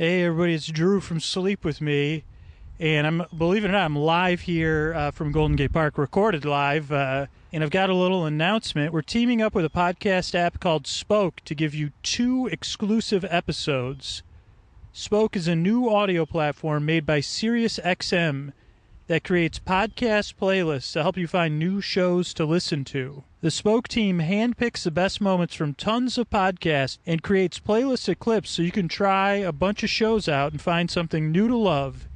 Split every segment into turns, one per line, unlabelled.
Hey, everybody, it's Drew from Sleep With Me. And I'm, believe it or not, I'm live here uh, from Golden Gate Park, recorded live. Uh, and I've got a little announcement. We're teaming up with a podcast app called Spoke to give you two exclusive episodes. Spoke is a new audio platform made by SiriusXM that creates podcast playlists to help you find new shows to listen to. The Spoke team handpicks the best moments from tons of podcasts and creates playlists of clips so you can try a bunch of shows out and find something new to love.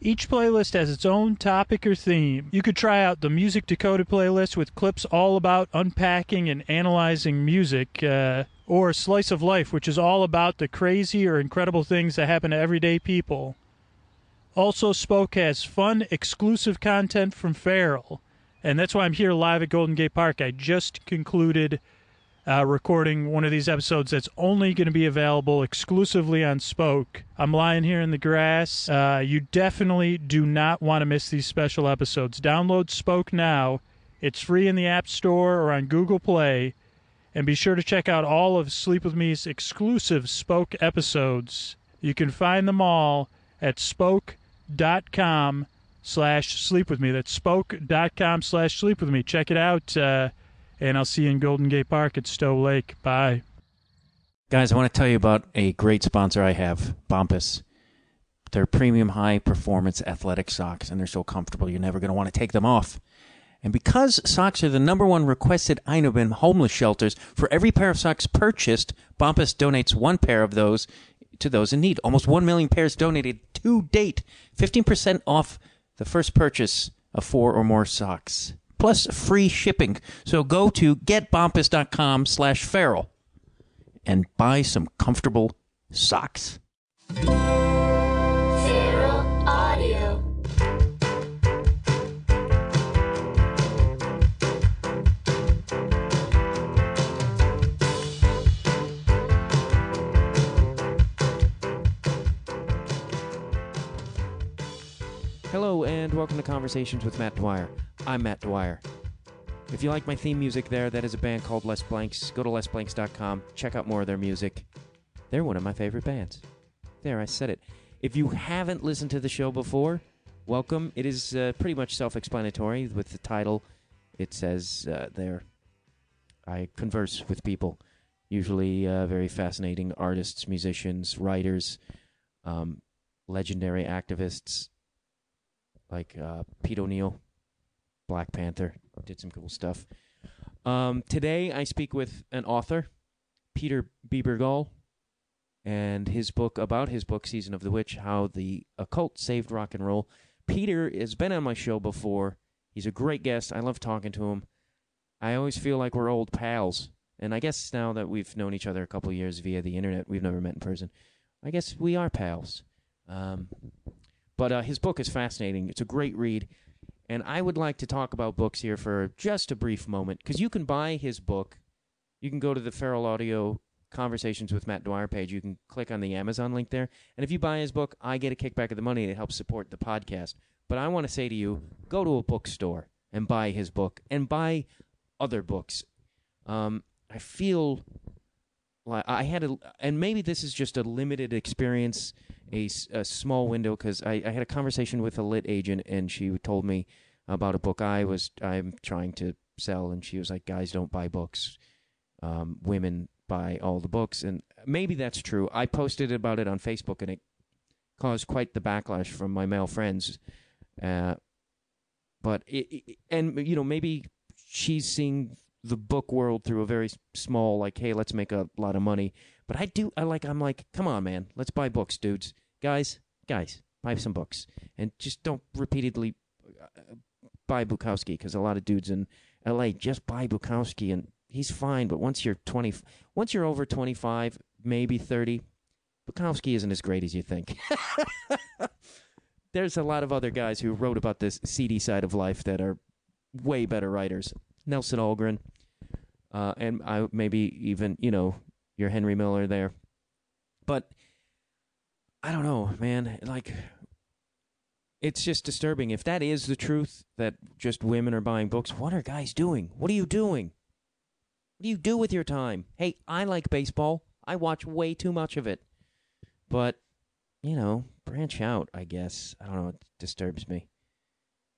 Each playlist has its own topic or theme. You could try out the Music Decoded playlist with clips all about unpacking and analyzing music, uh, or Slice of Life, which is all about the crazy or incredible things that happen to everyday people. Also, Spoke has fun, exclusive content from Feral, and that's why I'm here live at Golden Gate Park. I just concluded uh, recording one of these episodes that's only going to be available exclusively on Spoke. I'm lying here in the grass. Uh, you definitely do not want to miss these special episodes. Download Spoke now. It's free in the App Store or on Google Play. And be sure to check out all of Sleep With Me's exclusive Spoke episodes. You can find them all at spoke.com slash sleep with me. That's spoke.com slash sleep with me. Check it out. Uh, and I'll see you in Golden Gate Park at Stowe Lake. Bye.
Guys, I want to tell you about a great sponsor I have, Bombas. They're premium high performance athletic socks, and they're so comfortable you're never going to want to take them off. And because socks are the number one requested item in homeless shelters, for every pair of socks purchased, Bombas donates one pair of those to those in need. Almost 1 million pairs donated to date. 15% off the first purchase of four or more socks. Plus free shipping. So go to getbombas.com slash feral and buy some comfortable socks. And welcome to Conversations with Matt Dwyer. I'm Matt Dwyer. If you like my theme music there, that is a band called Les Blanks. Go to lesblanks.com, check out more of their music. They're one of my favorite bands. There, I said it. If you haven't listened to the show before, welcome. It is uh, pretty much self explanatory with the title. It says uh, there, I converse with people, usually uh, very fascinating artists, musicians, writers, um, legendary activists like uh, Pete O'Neal, Black Panther, did some cool stuff. Um, today I speak with an author, Peter Bebergal, and his book about his book Season of the Witch: How the Occult Saved Rock and Roll. Peter has been on my show before. He's a great guest. I love talking to him. I always feel like we're old pals, and I guess now that we've known each other a couple years via the internet, we've never met in person. I guess we are pals. Um, but uh, his book is fascinating. It's a great read. And I would like to talk about books here for just a brief moment because you can buy his book. You can go to the Feral Audio Conversations with Matt Dwyer page. You can click on the Amazon link there. And if you buy his book, I get a kickback of the money it helps support the podcast. But I want to say to you go to a bookstore and buy his book and buy other books. Um, I feel like I had a, and maybe this is just a limited experience, a, a small window, because I, I had a conversation with a lit agent, and she told me about a book I was I'm trying to sell, and she was like, "Guys, don't buy books. Um, women buy all the books," and maybe that's true. I posted about it on Facebook, and it caused quite the backlash from my male friends. Uh, but it, it, and you know maybe she's seeing the book world through a very small like hey let's make a lot of money but i do i like i'm like come on man let's buy books dudes. Guys guys buy some books. And just don't repeatedly uh, buy bukowski because a lot of dudes in la just buy bukowski and he's fine. But once you're 20 once you're over 25 maybe 30 bukowski isn't as great as you think. There's a lot of other guys who wrote about this seedy side of life that are way better writers. Nelson Algren, uh, and I maybe even you know your Henry Miller there, but I don't know, man. Like, it's just disturbing. If that is the truth, that just women are buying books, what are guys doing? What are you doing? What do you do with your time? Hey, I like baseball. I watch way too much of it, but you know, branch out. I guess I don't know. It disturbs me.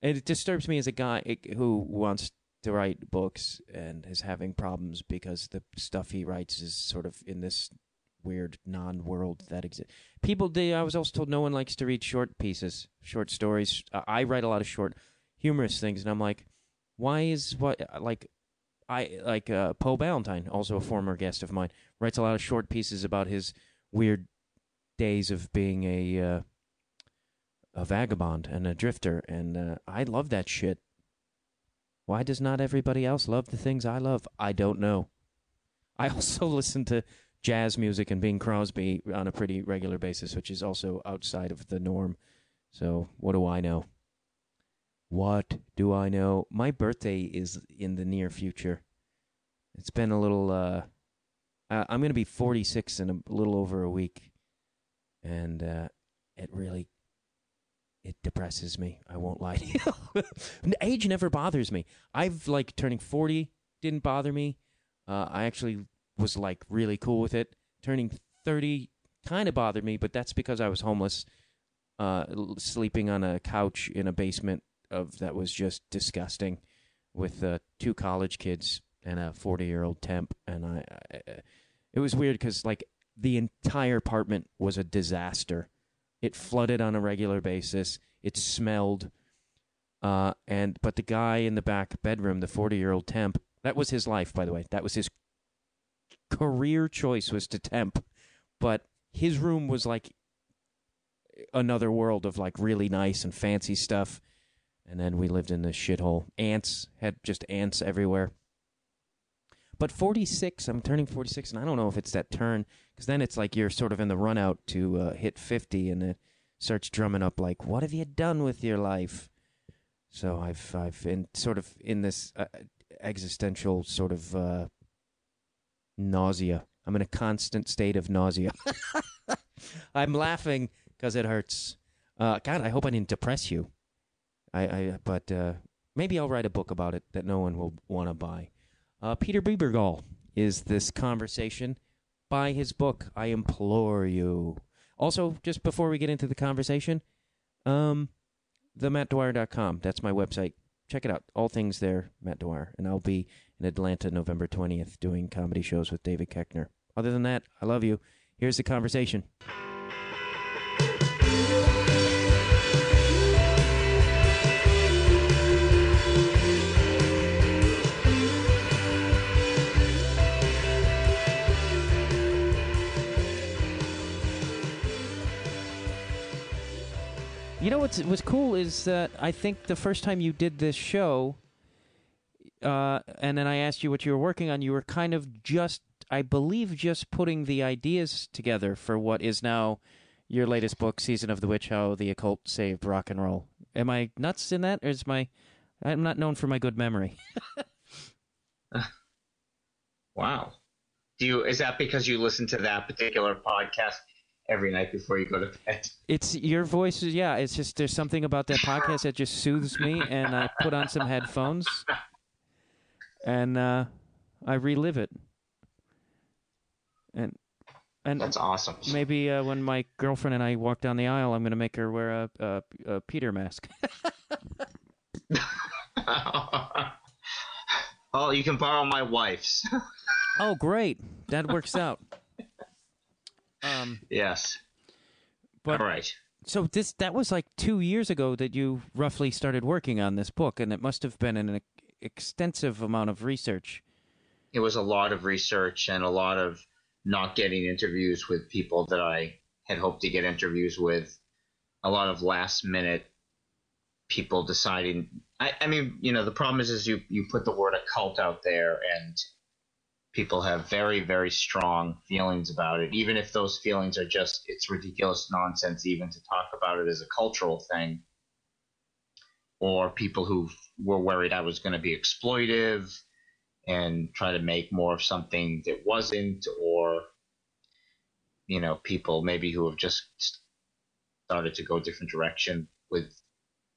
It disturbs me as a guy eh, who wants to write books and is having problems because the stuff he writes is sort of in this weird non-world that exists. People, they, I was also told no one likes to read short pieces, short stories. I write a lot of short, humorous things, and I'm like, why is what like I like uh, Poe Ballantine, also a former guest of mine, writes a lot of short pieces about his weird days of being a uh, a vagabond and a drifter, and uh, I love that shit. Why does not everybody else love the things I love? I don't know. I also listen to jazz music and Bing Crosby on a pretty regular basis, which is also outside of the norm. So, what do I know? What do I know? My birthday is in the near future. It's been a little. Uh, I'm going to be 46 in a little over a week, and uh, it really it depresses me. I won't lie to you. Age never bothers me. I've like turning 40 didn't bother me. Uh, I actually was like really cool with it. Turning 30 kind of bothered me, but that's because I was homeless, uh, sleeping on a couch in a basement of that was just disgusting, with uh, two college kids and a 40 year old temp, and I, I it was weird because like the entire apartment was a disaster. It flooded on a regular basis. It smelled. Uh, and but the guy in the back bedroom, the 40 year old temp, that was his life, by the way. That was his career choice was to temp, but his room was like another world of like really nice and fancy stuff. And then we lived in this shithole. Ants had just ants everywhere. But 46, I'm turning 46, and I don't know if it's that turn, because then it's like you're sort of in the run out to uh, hit 50, and it starts drumming up like, "What have you done with your life?" So I've I've been sort of in this uh, existential sort of uh, nausea. I'm in a constant state of nausea. I'm laughing because it hurts. Uh, God, I hope I didn't depress you. I, I but uh, maybe I'll write a book about it that no one will want to buy. Uh, Peter Bebergal is this conversation. Buy his book, I implore you. Also, just before we get into the conversation, um, the mattdwyer.com. That's my website. Check it out. All things there, Matt Dwyer. And I'll be in Atlanta November 20th doing comedy shows with David Koechner. Other than that, I love you. Here's the conversation. You know what's what's cool is that I think the first time you did this show, uh, and then I asked you what you were working on, you were kind of just, I believe, just putting the ideas together for what is now your latest book, Season of the Witch: How the Occult Saved Rock and Roll. Am I nuts in that, or is my I'm not known for my good memory.
wow. Do you is that because you listen to that particular podcast every night before you go to bed.
It's your voice. Yeah, it's just there's something about that podcast that just soothes me, and I put on some headphones, and uh, I relive it. And and
that's awesome.
Maybe uh, when my girlfriend and I walk down the aisle, I'm going to make her wear a, a, a Peter mask.
oh, you can borrow my wife's.
oh, great! That works out.
Um, yes.
But,
All right.
So this that was like two years ago that you roughly started working on this book, and it must have been an extensive amount of research.
It was a lot of research and a lot of not getting interviews with people that I had hoped to get interviews with. A lot of last minute people deciding. I, I mean, you know, the problem is, is you you put the word occult out there and people have very, very strong feelings about it, even if those feelings are just, it's ridiculous nonsense even to talk about it as a cultural thing. Or people who were worried I was going to be exploitive and try to make more of something that wasn't, or, you know, people maybe who have just started to go a different direction with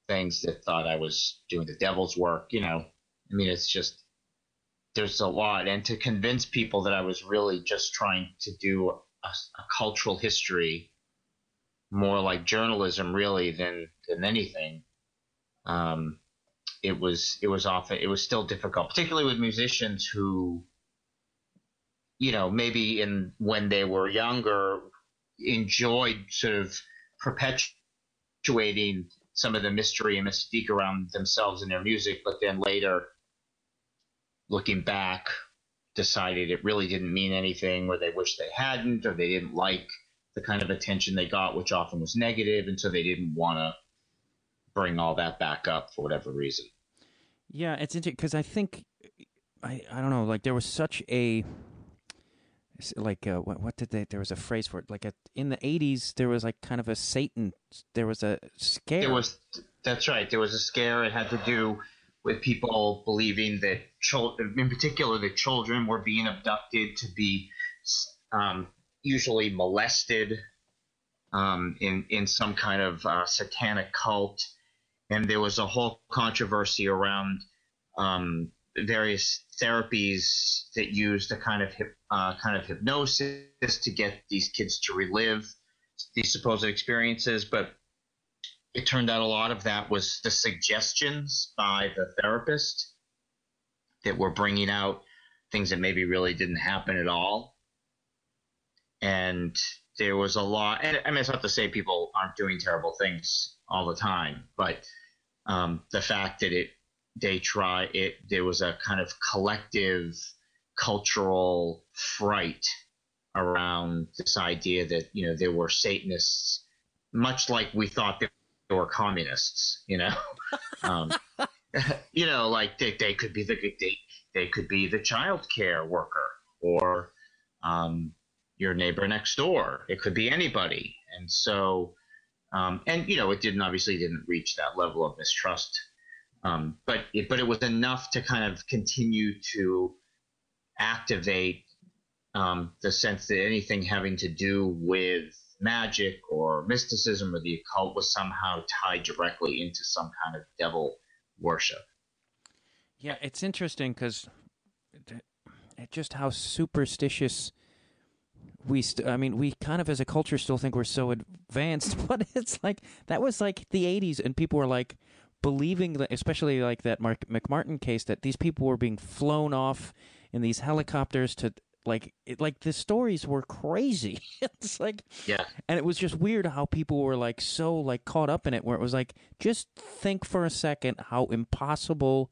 things that thought I was doing the devil's work, you know. I mean, it's just there's a lot, and to convince people that I was really just trying to do a, a cultural history more like journalism really than than anything. Um, it was it was often it was still difficult, particularly with musicians who, you know, maybe in when they were younger, enjoyed sort of perpetuating some of the mystery and mystique around themselves and their music, but then later, looking back, decided it really didn't mean anything, or they wish they hadn't, or they didn't like the kind of attention they got, which often was negative, and so they didn't want to bring all that back up for whatever reason.
Yeah, it's interesting because I think I I don't know like there was such a like uh, what what did they there was a phrase for it like a, in the 80s there was like kind of a satan there was a scare
There was that's right. There was a scare. It had to do with people believing that children, in particular, that children were being abducted to be um, usually molested um, in in some kind of uh, satanic cult, and there was a whole controversy around um, various therapies that used a kind of hip, uh, kind of hypnosis to get these kids to relive these supposed experiences, but it turned out a lot of that was the suggestions by the therapist that were bringing out things that maybe really didn't happen at all. And there was a lot, and I mean, it's not to say people aren't doing terrible things all the time, but um, the fact that it, they try it, there was a kind of collective cultural fright around this idea that, you know, there were Satanists, much like we thought that or communists, you know. um, you know, like they, they could be the they, they could be the child care worker or um, your neighbor next door. It could be anybody, and so um, and you know it didn't obviously didn't reach that level of mistrust, um, but it, but it was enough to kind of continue to activate um, the sense that anything having to do with magic or mysticism or the occult was somehow tied directly into some kind of devil worship.
Yeah, it's interesting because just how superstitious we. St- I mean, we kind of as a culture still think we're so advanced, but it's like that was like the '80s, and people were like believing that, especially like that Mark McMartin case, that these people were being flown off in these helicopters to like it, like the stories were crazy. it's like
yeah,
and it was just weird how people were like so like caught up in it, where it was like just think for a second how impossible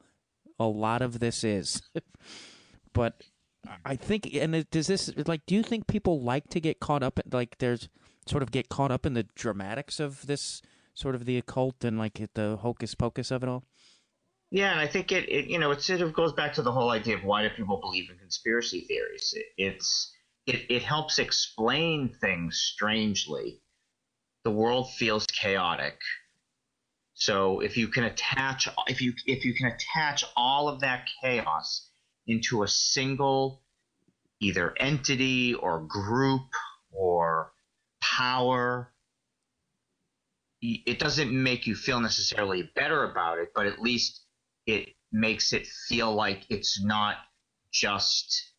a lot of this is. but I think, and it, does this like? Do you think people like to get caught up? In, like, there's sort of get caught up in the dramatics of this sort of the occult and like the hocus pocus of it all.
Yeah, and I think it, it, you know it sort of goes back to the whole idea of why do people believe in conspiracy theories? It, it's it, it helps explain things strangely. The world feels chaotic. So if you can attach if you if you can attach all of that chaos into a single either entity or group or power it doesn't make you feel necessarily better about it, but at least it makes it feel like it's not just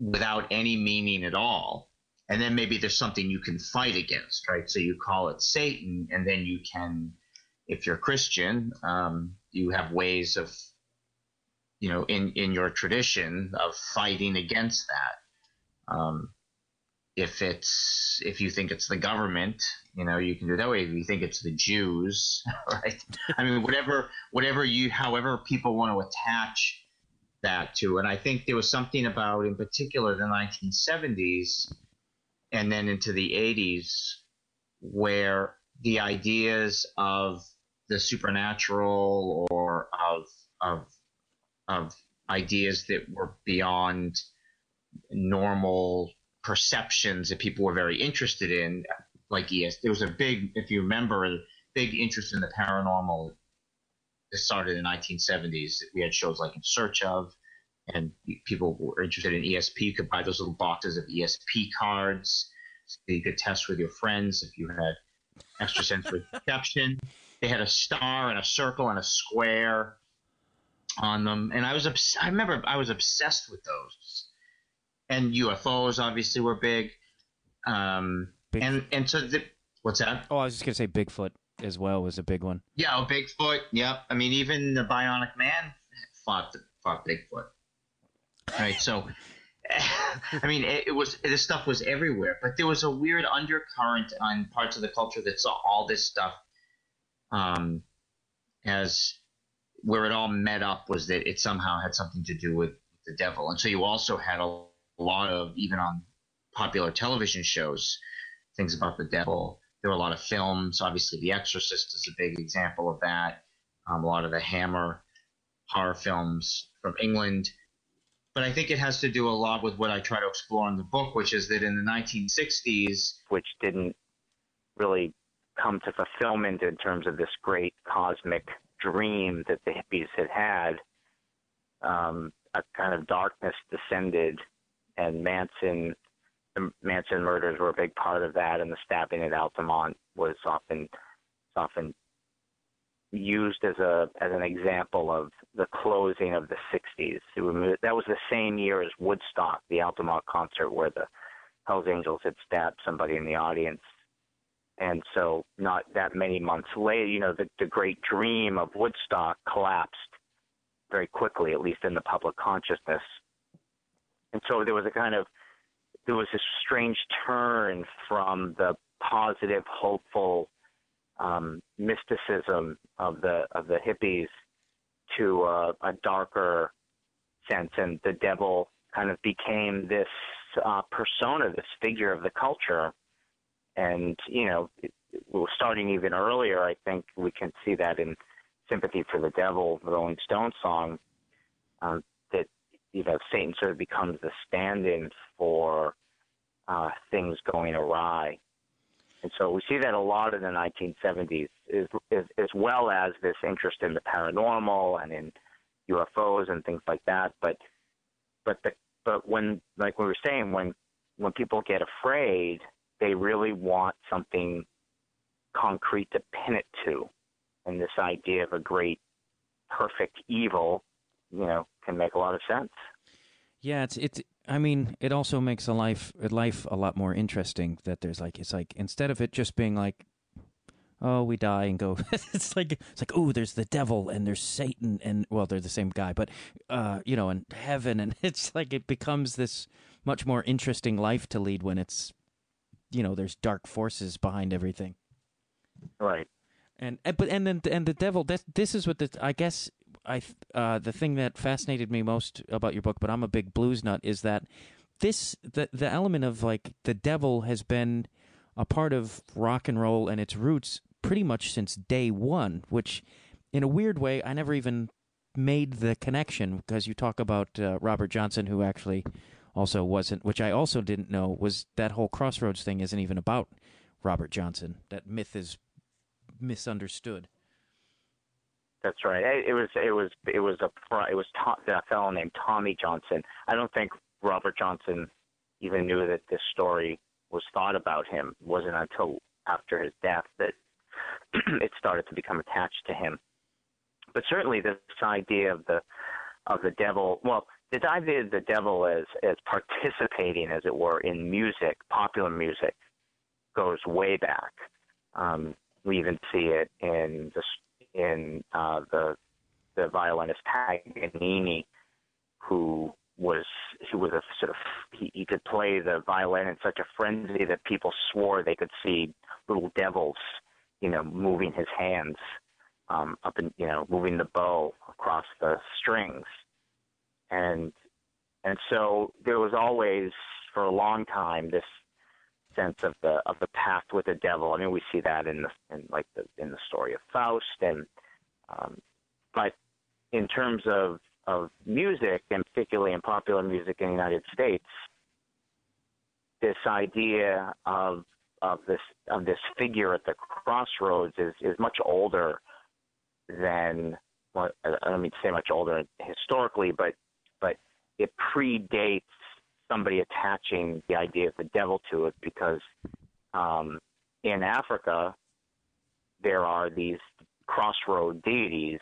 without any meaning at all. And then maybe there's something you can fight against, right? So you call it Satan, and then you can, if you're Christian, um, you have ways of, you know, in in your tradition of fighting against that. Um, if it's if you think it's the government, you know, you can do it that way. If you think it's the Jews, right? I mean, whatever, whatever you, however people want to attach that to. And I think there was something about, in particular, the 1970s and then into the 80s, where the ideas of the supernatural or of of of ideas that were beyond normal perceptions that people were very interested in, like ES. There was a big, if you remember, big interest in the paranormal. It started in the 1970s. We had shows like In Search of, and people were interested in ESP. You could buy those little boxes of ESP cards you could test with your friends if you had extrasensory perception. They had a star and a circle and a square on them, and I was obs- I remember I was obsessed with those. And UFOs obviously were big. Um, and and so the, What's that?
Oh, I was just gonna say Bigfoot as well was a big one.
Yeah, oh, Bigfoot. Yep. I mean, even the Bionic Man fought fought Bigfoot. Right. So, I mean, it, it, was this stuff was everywhere, but there was a weird undercurrent on parts of the culture that saw all this stuff um, as where it all met up was that it somehow had something to do with the devil, and so you also had a lot of even on popular television shows things about the devil. There were a lot of films. Obviously, The Exorcist is a big example of that. Um, a lot of the Hammer horror films from England. But I think it has to do a lot with what I try to explore in the book, which is that in the 1960s,
which didn't really come to fulfillment in terms of this great cosmic dream that the hippies had had, um, a kind of darkness descended, and Manson the Manson murders were a big part of that, and the stabbing at Altamont was often often used as a as an example of the closing of the 60s. Was, that was the same year as Woodstock, the Altamont concert, where the Hell's Angels had stabbed somebody in the audience. And so, not that many months later, you know, the, the great dream of Woodstock collapsed very quickly, at least in the public consciousness. And so there was a kind of there was a strange turn from the positive, hopeful um, mysticism of the of the hippies to uh, a darker sense, and the devil kind of became this uh, persona, this figure of the culture. And you know, it, it starting even earlier. I think we can see that in "Sympathy for the Devil," the Rolling Stones song. Um, you know, Satan sort of becomes the stand-in for uh, things going awry. And so we see that a lot in the 1970s, is, is, as well as this interest in the paranormal and in UFOs and things like that. But but the, but when like we were saying, when when people get afraid, they really want something concrete to pin it to, and this idea of a great, perfect evil you know can make a lot of sense.
Yeah, it's it's. I mean, it also makes a life a life a lot more interesting. That there's like it's like instead of it just being like, oh, we die and go. it's like it's like oh, there's the devil and there's Satan and well, they're the same guy, but uh, you know, and heaven and it's like it becomes this much more interesting life to lead when it's you know there's dark forces behind everything.
Right.
And, and but and then and the devil. This this is what the I guess I uh, the thing that fascinated me most about your book, but I'm a big blues nut, is that this the the element of like the devil has been a part of rock and roll and its roots pretty much since day one. Which, in a weird way, I never even made the connection because you talk about uh, Robert Johnson, who actually also wasn't, which I also didn't know was that whole Crossroads thing isn't even about Robert Johnson. That myth is misunderstood.
That's right. It was it was it was a it was a fellow named Tommy Johnson. I don't think Robert Johnson even knew that this story was thought about him. It wasn't until after his death that it started to become attached to him. But certainly this idea of the of the devil, well, the idea of the devil as as participating, as it were, in music, popular music, goes way back. Um, we even see it in the in uh, the the violinist Paganini, who was who was a sort of he, he could play the violin in such a frenzy that people swore they could see little devils, you know, moving his hands um, up and you know moving the bow across the strings, and and so there was always for a long time this sense of the of the pact with the devil. I mean, we see that in the in like the in the story of Faust, and um, but in terms of of music, and particularly in popular music in the United States, this idea of of this of this figure at the crossroads is is much older than well, I don't mean to say much older historically, but but it predates somebody attaching the idea of the devil to it because um, in Africa there are these crossroad deities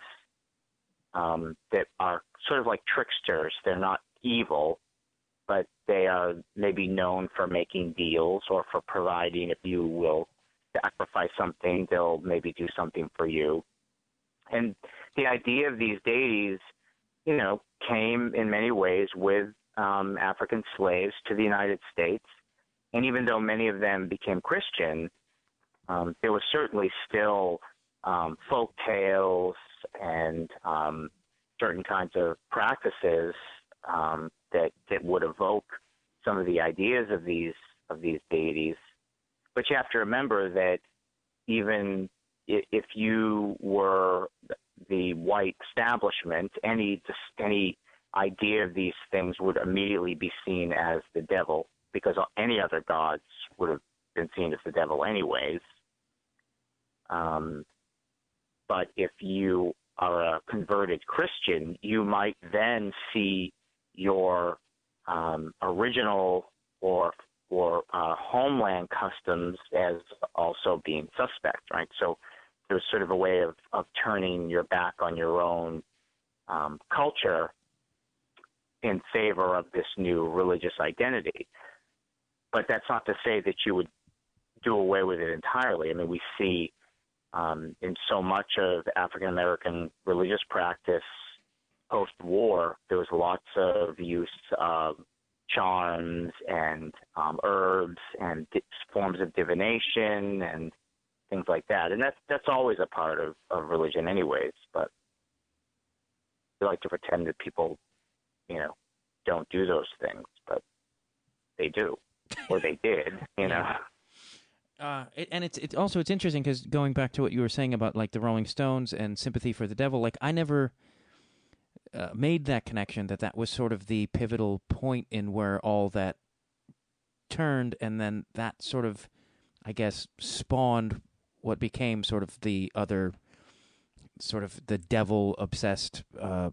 um, that are sort of like tricksters. They're not evil, but they are maybe known for making deals or for providing, if you will, sacrifice something, they'll maybe do something for you. And the idea of these deities, you know, came in many ways with um, African slaves to the United States. And even though many of them became Christian, um, there was certainly still um, folk tales and um, certain kinds of practices um, that that would evoke some of the ideas of these of these deities. But you have to remember that even if you were the white establishment, any any idea of these things would immediately be seen as the devil, because any other gods would have been seen as the devil anyways. Um, but if you are a converted Christian, you might then see your um, original or or uh, homeland customs as also being suspect, right? So there's sort of a way of, of turning your back on your own um, culture in favor of this new religious identity. But that's not to say that you would do away with it entirely. I mean, we see um, in so much of African American religious practice post war, there was lots of use of charms and um, herbs and di- forms of divination and things like that. And that's that's always a part of, of religion, anyways. But we like to pretend that people, you know, don't do those things, but they do, or they did, you know.
Uh, it, and it's it's also it's interesting because going back to what you were saying about like the Rolling Stones and sympathy for the devil, like I never uh, made that connection that that was sort of the pivotal point in where all that turned, and then that sort of, I guess, spawned what became sort of the other, sort of the devil obsessed uh,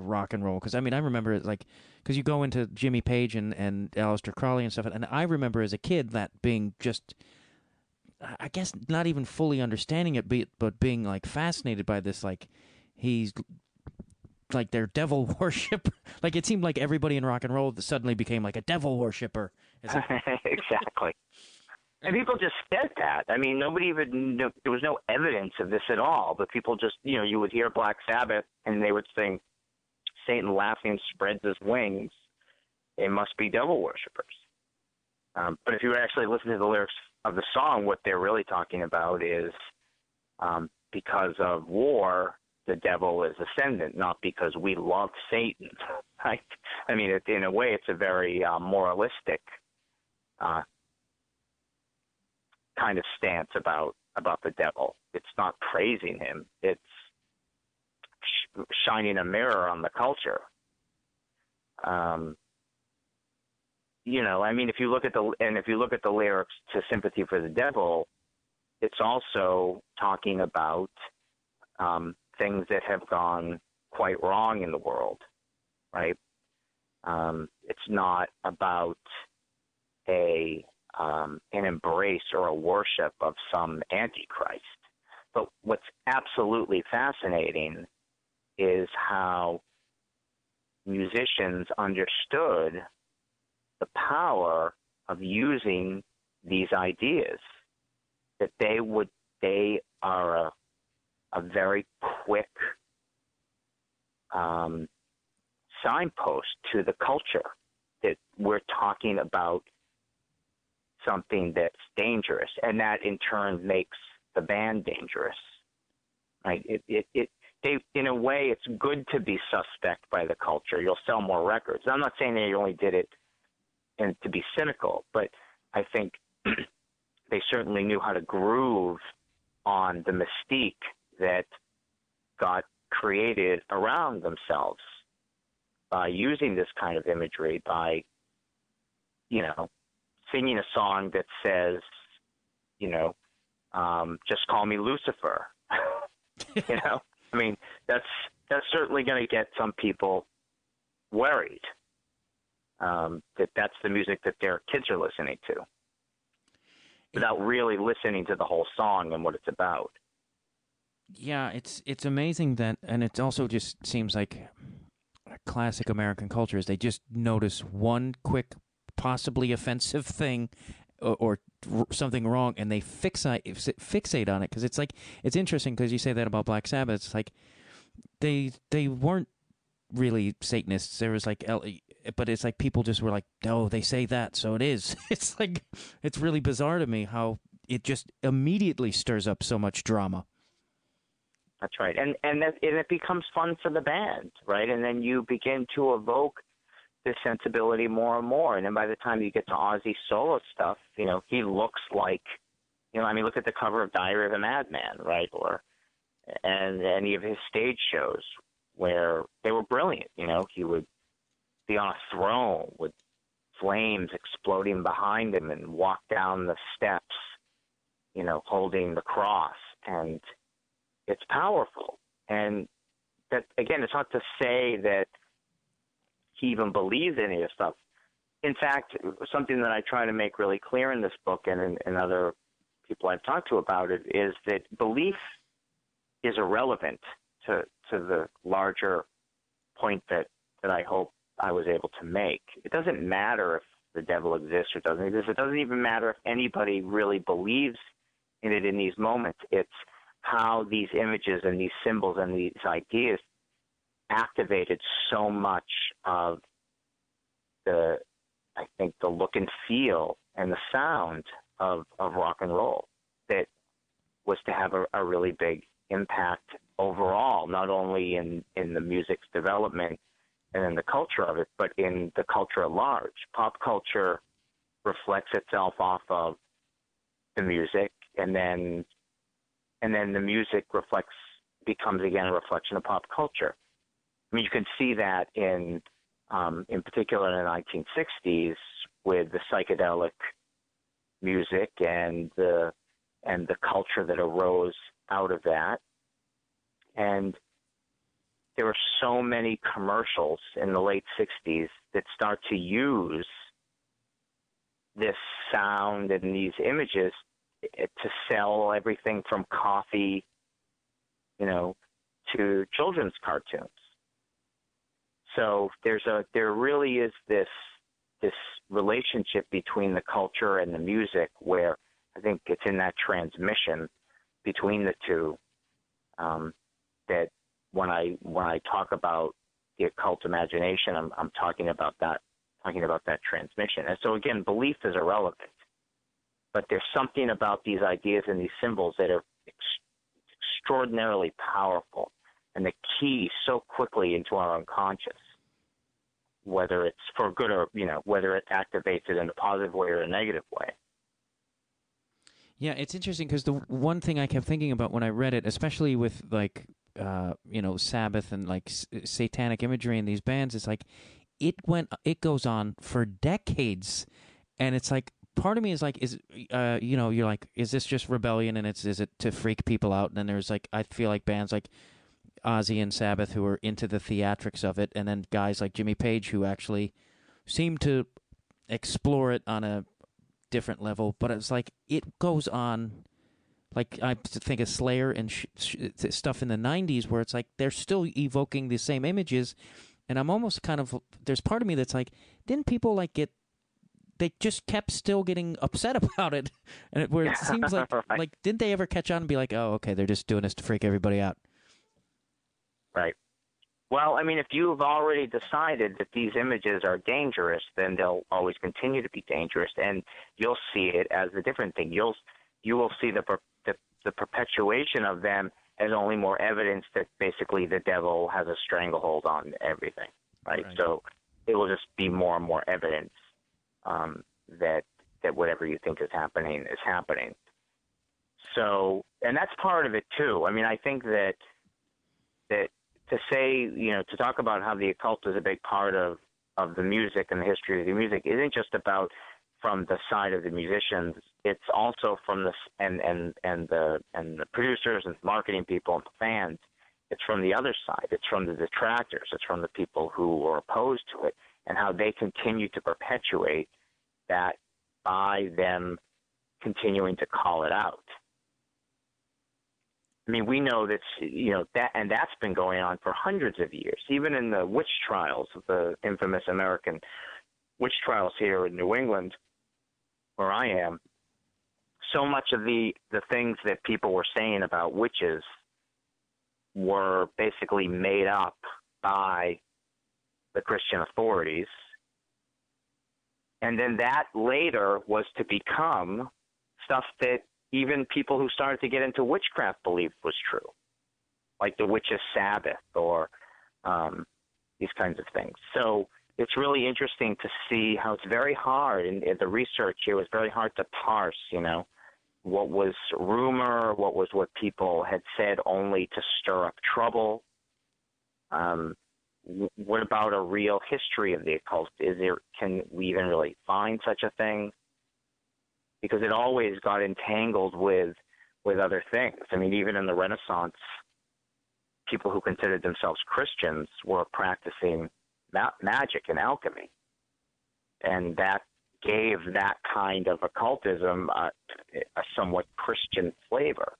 rock and roll. Because I mean, I remember it like because you go into Jimmy Page and and Aleister Crowley and stuff, and I remember as a kid that being just. I guess not even fully understanding it, but but being like fascinated by this, like he's like their devil worship. like it seemed like everybody in rock and roll suddenly became like a devil worshiper.
exactly. And people just said that. I mean, nobody even knew, there was no evidence of this at all. But people just, you know, you would hear Black Sabbath and they would sing, "Satan laughing spreads his wings." it must be devil worshippers. Um, but if you actually listen to the lyrics of the song, what they're really talking about is um, because of war, the devil is ascendant, not because we love Satan. Right? I mean, it, in a way, it's a very uh, moralistic uh, kind of stance about about the devil. It's not praising him; it's shining a mirror on the culture. Um, you know, I mean, if you look at the and if you look at the lyrics to "Sympathy for the Devil," it's also talking about um, things that have gone quite wrong in the world, right? Um, it's not about a um, an embrace or a worship of some antichrist. But what's absolutely fascinating is how musicians understood the power of using these ideas that they would they are a a very quick um, signpost to the culture that we're talking about something that's dangerous, and that in turn makes the band dangerous. Right? It, it, it, they, in a way, it's good to be suspect by the culture. You'll sell more records. I'm not saying they only did it and to be cynical, but I think they certainly knew how to groove on the mystique that got created around themselves by using this kind of imagery, by, you know, singing a song that says, you know, um, just call me Lucifer. you know, I mean, that's that's certainly going to get some people worried um, that that's the music that their kids are listening to, without really listening to the whole song and what it's about.
Yeah, it's it's amazing that, and it also just seems like classic American culture is they just notice one quick, possibly offensive thing, or, or something wrong and they fixate fixate on it because it's like it's interesting because you say that about Black Sabbath. It's like they they weren't really Satanists. There was like, eh, but it's like people just were like, oh, they say that, so it is. It's like it's really bizarre to me how it just immediately stirs up so much drama.
That's right, and and, that, and it becomes fun for the band, right? And then you begin to evoke this sensibility more and more. And then by the time you get to Ozzy solo stuff, you know, he looks like, you know, I mean, look at the cover of Diary of a Madman, right? Or and any of his stage shows where they were brilliant. You know, he would be on a throne with flames exploding behind him and walk down the steps, you know, holding the cross. And it's powerful. And that, again, it's not to say that he even believes any of stuff. In fact, something that I try to make really clear in this book and in, in other people I've talked to about it is that belief is irrelevant to to the larger point that that I hope I was able to make. It doesn't matter if the devil exists or doesn't exist. It doesn't even matter if anybody really believes in it in these moments. It's how these images and these symbols and these ideas activated so much of the I think the look and feel and the sound of, of rock and roll that was to have a, a really big impact overall, not only in, in the music's development and in the culture of it, but in the culture at large. Pop culture reflects itself off of the music, and then and then the music reflects becomes again a reflection of pop culture. I mean, you can see that in um, in particular in the 1960s with the psychedelic music and the and the culture that arose out of that. And there were so many commercials in the late 60s that start to use this sound and these images to sell everything from coffee, you know, to children's cartoons. So there's a there really is this this relationship between the culture and the music where I think it's in that transmission between the two um, that when I when I talk about the occult imagination, I'm, I'm talking about that talking about that transmission. And so again, belief is irrelevant, but there's something about these ideas and these symbols that are ex- extraordinarily powerful and the key so quickly into our unconscious. Whether it's for good or you know whether it activates it in a positive way or a negative way.
Yeah, it's interesting because the one thing I kept thinking about when I read it, especially with like uh, you know Sabbath and like s- satanic imagery in these bands, is like it went it goes on for decades, and it's like part of me is like is uh you know you're like is this just rebellion and it's is it to freak people out and then there's like I feel like bands like Ozzy and Sabbath who are into the theatrics of it and then guys like Jimmy Page who actually seem to explore it on a different level, but it's like it goes on. Like I think of Slayer and sh- sh- stuff in the '90s, where it's like they're still evoking the same images, and I'm almost kind of there's part of me that's like, didn't people like get? They just kept still getting upset about it, and it, where it seems like
right.
like didn't they ever catch on and be like, oh, okay, they're just doing this to freak everybody out?
Right. Well, I mean, if you've already decided that these images are dangerous, then they'll always continue to be dangerous, and you'll see it as a different thing. You'll you will see the the, the perpetuation of them as only more evidence that basically the devil has a stranglehold on everything. Right.
Right.
So it will just be more and more evidence um, that that whatever you think is happening is happening. So, and that's part of it too. I mean, I think that that to say, you know, to talk about how the occult is a big part of of the music and the history of the music isn't just about from the side of the musicians. It's also from the and and and the and the producers and marketing people and fans. It's from the other side. It's from the detractors. It's from the people who are opposed to it and how they continue to perpetuate that by them continuing to call it out. I mean, we know that you know that, and that's been going on for hundreds of years. Even in the witch trials, the infamous American witch trials here in New England, where I am, so much of the the things that people were saying about witches were basically made up by the Christian authorities. And then that later was to become stuff that even people who started to get into witchcraft believed was true, like the witch's Sabbath or um, these kinds of things. So it's really interesting to see how it's very hard, and the research here was very hard to parse, you know, what was rumor, what was what people had said only to stir up trouble. Um, what about a real history of the occult? Is there can we even really find such a thing? Because it always got entangled with with other things. I mean, even in the Renaissance, people who considered themselves Christians were practicing ma- magic and alchemy, and that gave that kind of occultism a, a somewhat Christian flavor.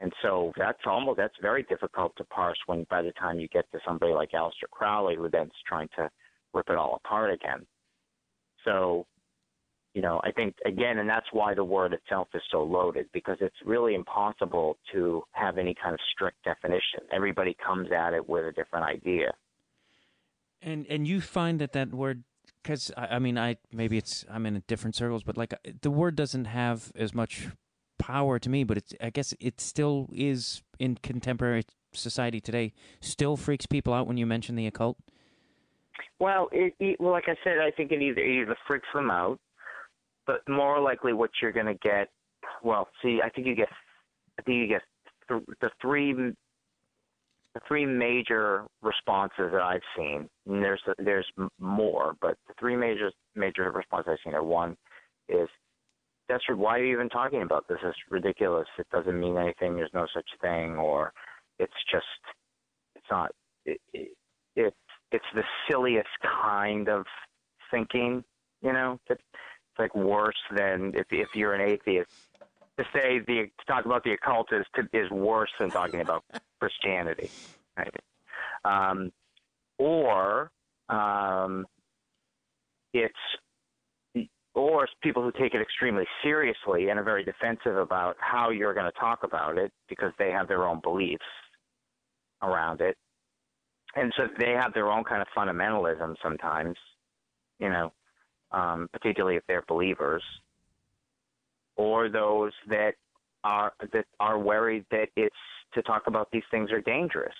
And so that's almost that's very difficult to parse when by the time you get to somebody like Aleister Crowley who then's trying to rip it all apart again. So, you know, I think again, and that's why the word itself is so loaded because it's really impossible to have any kind of strict definition. Everybody comes at it with a different idea.
And and you find that that word because I, I, mean I maybe it's I'm in different circles, but like the word doesn't have as much power to me, but it's I guess it still is in contemporary society today. Still freaks people out when you mention the occult.
Well, it, it well, like I said, I think it either it either freaks them out, but more likely what you're going to get. Well, see, I think you get, I think you get th- the three the three major responses that I've seen, and there's there's more, but the three major major responses I've seen are one is that's why are you even talking about this? It's ridiculous. It doesn't mean anything. There's no such thing, or it's just it's not it, it, it it's the silliest kind of thinking. You know, it's like worse than if if you're an atheist. To say the to talk about the occult is to, is worse than talking about Christianity, right? Um, or um, it's or people who take it extremely seriously and are very defensive about how you're going to talk about it because they have their own beliefs around it. And so they have their own kind of fundamentalism sometimes, you know, um, particularly if they're believers, or those that are that are worried that it's to talk about these things are dangerous.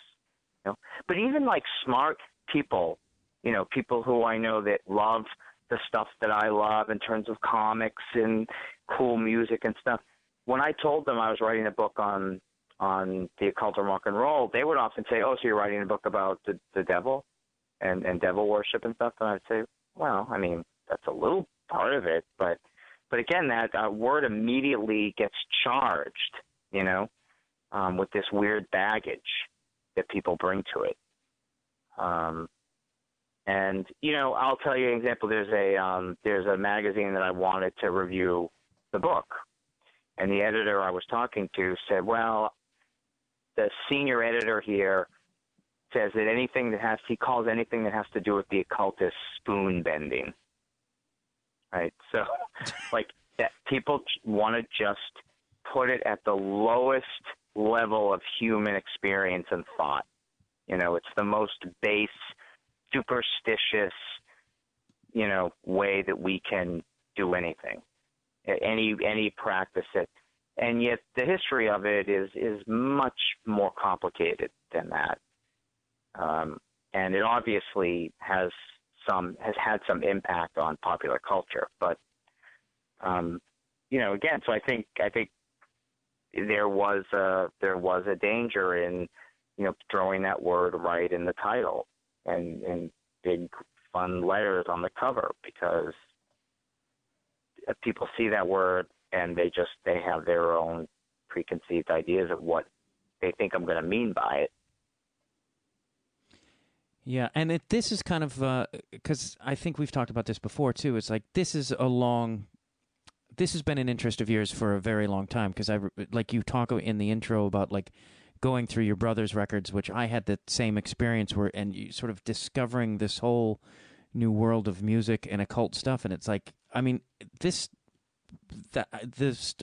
You know? But even like smart people, you know, people who I know that love the stuff that I love in terms of comics and cool music and stuff. When I told them I was writing a book on on the occult and rock and roll, they would often say, "Oh, so you're writing a book about the the devil and and devil worship and stuff?" And I'd say, "Well, I mean, that's a little part of it, but but again, that uh, word immediately gets charged, you know, um, with this weird baggage that people bring to it. Um, and you know, I'll tell you an example. There's a um, there's a magazine that I wanted to review the book, and the editor I was talking to said, "Well, the senior editor here says that anything that has he calls anything that has to do with the occult is spoon bending." Right. So, like that people want to just put it at the lowest level of human experience and thought. You know, it's the most base superstitious, you know, way that we can do anything, any any practice it, and yet the history of it is is much more complicated than that, um, and it obviously has some has had some impact on popular culture, but um, you know, again, so I think I think there was a there was a danger in you know throwing that word right in the title and and big fun letters on the cover because people see that word and they just they have their own preconceived ideas of what they think I'm going to mean by it.
Yeah, and it, this is kind of because uh, I think we've talked about this before too. It's like this is a long, this has been an interest of yours for a very long time. Because I like you talk in the intro about like going through your brother's records, which I had the same experience where, and you sort of discovering this whole new world of music and occult stuff. And it's like, I mean, this the the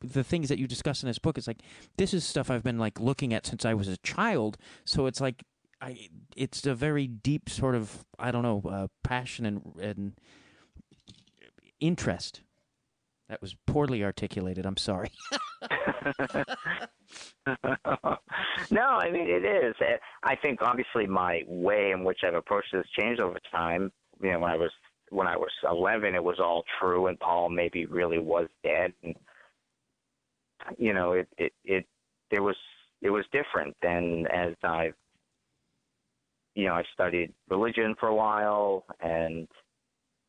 the things that you discuss in this book. is like this is stuff I've been like looking at since I was a child. So it's like I it's a very deep sort of I don't know uh, passion and and interest. That was poorly articulated. I'm sorry.
no, I mean it is. I think obviously my way in which I've approached this changed over time. You know, when I was when I was 11, it was all true, and Paul maybe really was dead, and you know, it it it there was it was different than as I've you know I studied religion for a while, and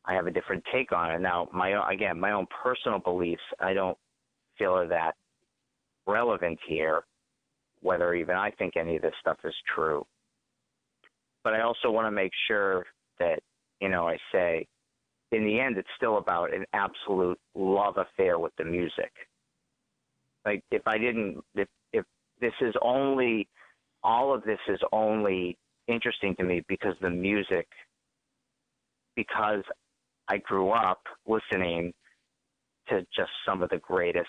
I have a different take on it now. My own, again, my own personal beliefs, I don't feel are that relevant here, whether even I think any of this stuff is true. But I also want to make sure that, you know, I say, in the end, it's still about an absolute love affair with the music. Like, if I didn't, if, if this is only, all of this is only interesting to me because the music, because I grew up listening to just some of the greatest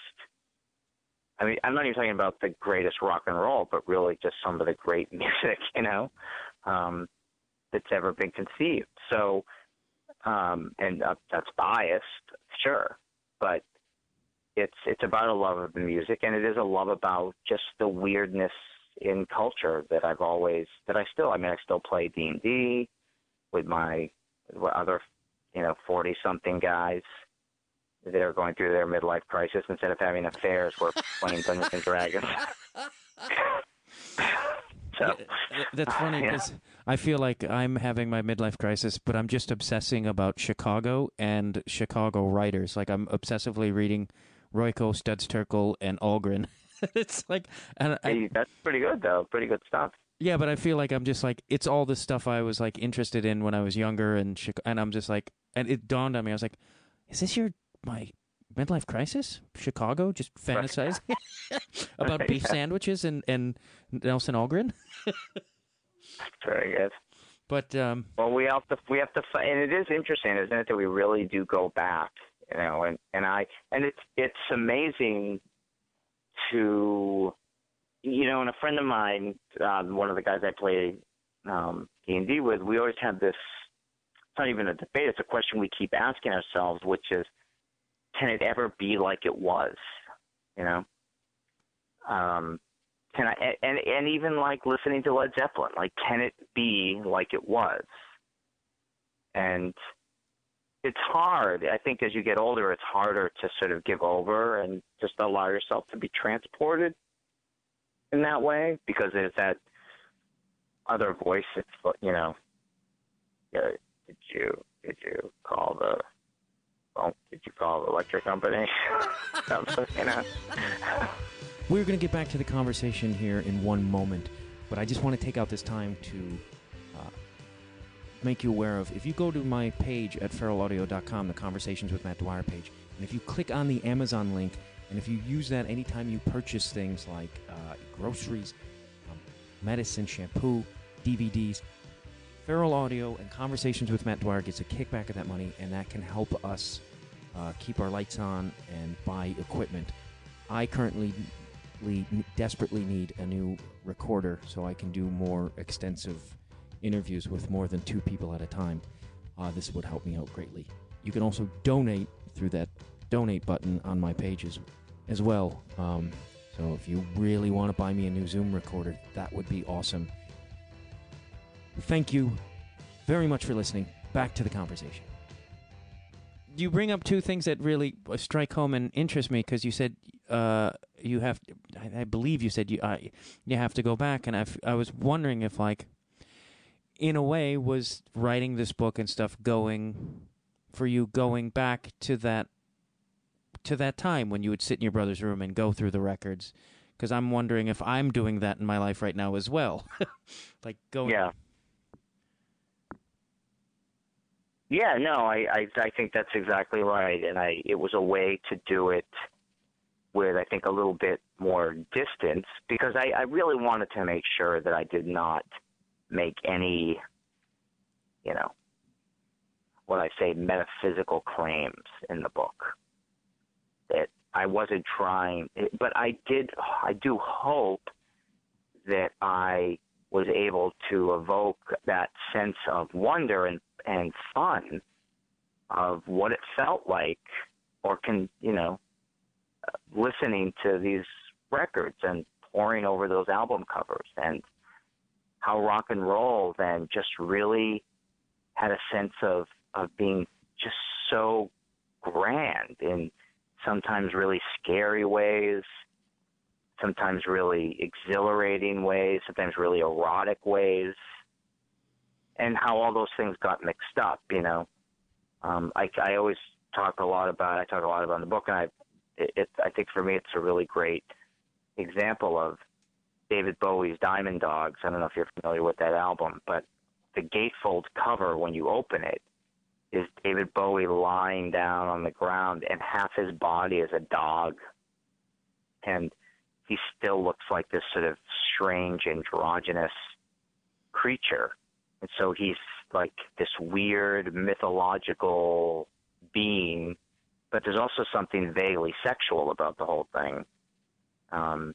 I mean, I'm not even talking about the greatest rock and roll, but really just some of the great music, you know, um, that's ever been conceived. So, um, and uh, that's biased, sure, but it's it's about a love of the music, and it is a love about just the weirdness in culture that I've always that I still. I mean, I still play D and D with my with other, you know, forty something guys they're going through their midlife crisis instead of having affairs we're playing Dungeons and Dragons. so
that's funny because yeah. I feel like I'm having my midlife crisis, but I'm just obsessing about Chicago and Chicago writers. Like I'm obsessively reading Royko, Studs Terkel, and Algren. it's like, and I,
hey, that's pretty good though. Pretty good stuff.
Yeah, but I feel like I'm just like it's all the stuff I was like interested in when I was younger, and and I'm just like, and it dawned on me. I was like, is this your my midlife crisis? Chicago, just fantasizing about beef yeah. sandwiches and, and Nelson Algren.
Very good.
But um,
well, we have to we have to, and it is interesting, isn't it, that we really do go back, you know, and and I and it's it's amazing to, you know, and a friend of mine, um, one of the guys I play um, D and D with, we always have this. It's not even a debate; it's a question we keep asking ourselves, which is, can it ever be like it was? You know, um, can I and and even like listening to Led Zeppelin, like can it be like it was? And it's hard. I think as you get older, it's harder to sort of give over and just allow yourself to be transported in that way because there's that other voice. It's you know, did you did you call the well, did you call the electric company? you know.
We're going to get back to the conversation here in one moment, but I just want to take out this time to make you aware of if you go to my page at feralaudio.com, the Conversations with Matt Dwyer page, and if you click on the Amazon link, and if you use that anytime you purchase things like uh, groceries, um, medicine, shampoo, DVDs, Feral Audio and Conversations with Matt Dwyer gets a kickback of that money, and that can help us uh, keep our lights on and buy equipment. I currently desperately need a new recorder so I can do more extensive interviews with more than two people at a time. Uh, this would help me out greatly. You can also donate through that donate button on my pages as well. Um, so if you really want to buy me a new Zoom recorder, that would be awesome. Thank you very much for listening. Back to the conversation. You bring up two things that really strike home and interest me because you said uh, you have, I, I, believe you said you uh, you have to go back, and I, I was wondering if like, in a way, was writing this book and stuff going for you going back to that to that time when you would sit in your brother's room and go through the records because I'm wondering if I'm doing that in my life right now as well. like going
Yeah. Yeah, no, I, I I think that's exactly right, and I it was a way to do it with I think a little bit more distance because I, I really wanted to make sure that I did not make any, you know, what I say metaphysical claims in the book. that I wasn't trying, but I did. I do hope that I was able to evoke that sense of wonder and and fun of what it felt like, or can you know, listening to these records and poring over those album covers and how rock and roll then just really had a sense of of being just so grand in sometimes really scary ways, sometimes really exhilarating ways, sometimes really erotic ways, and how all those things got mixed up. You know, um, I, I always talk a lot about. I talk a lot about in the book, and I, it, it, I think for me, it's a really great example of David Bowie's Diamond Dogs. I don't know if you're familiar with that album, but the gatefold cover when you open it is David Bowie lying down on the ground and half his body is a dog. And he still looks like this sort of strange androgynous creature. And so he's like this weird mythological being, but there's also something vaguely sexual about the whole thing. Um,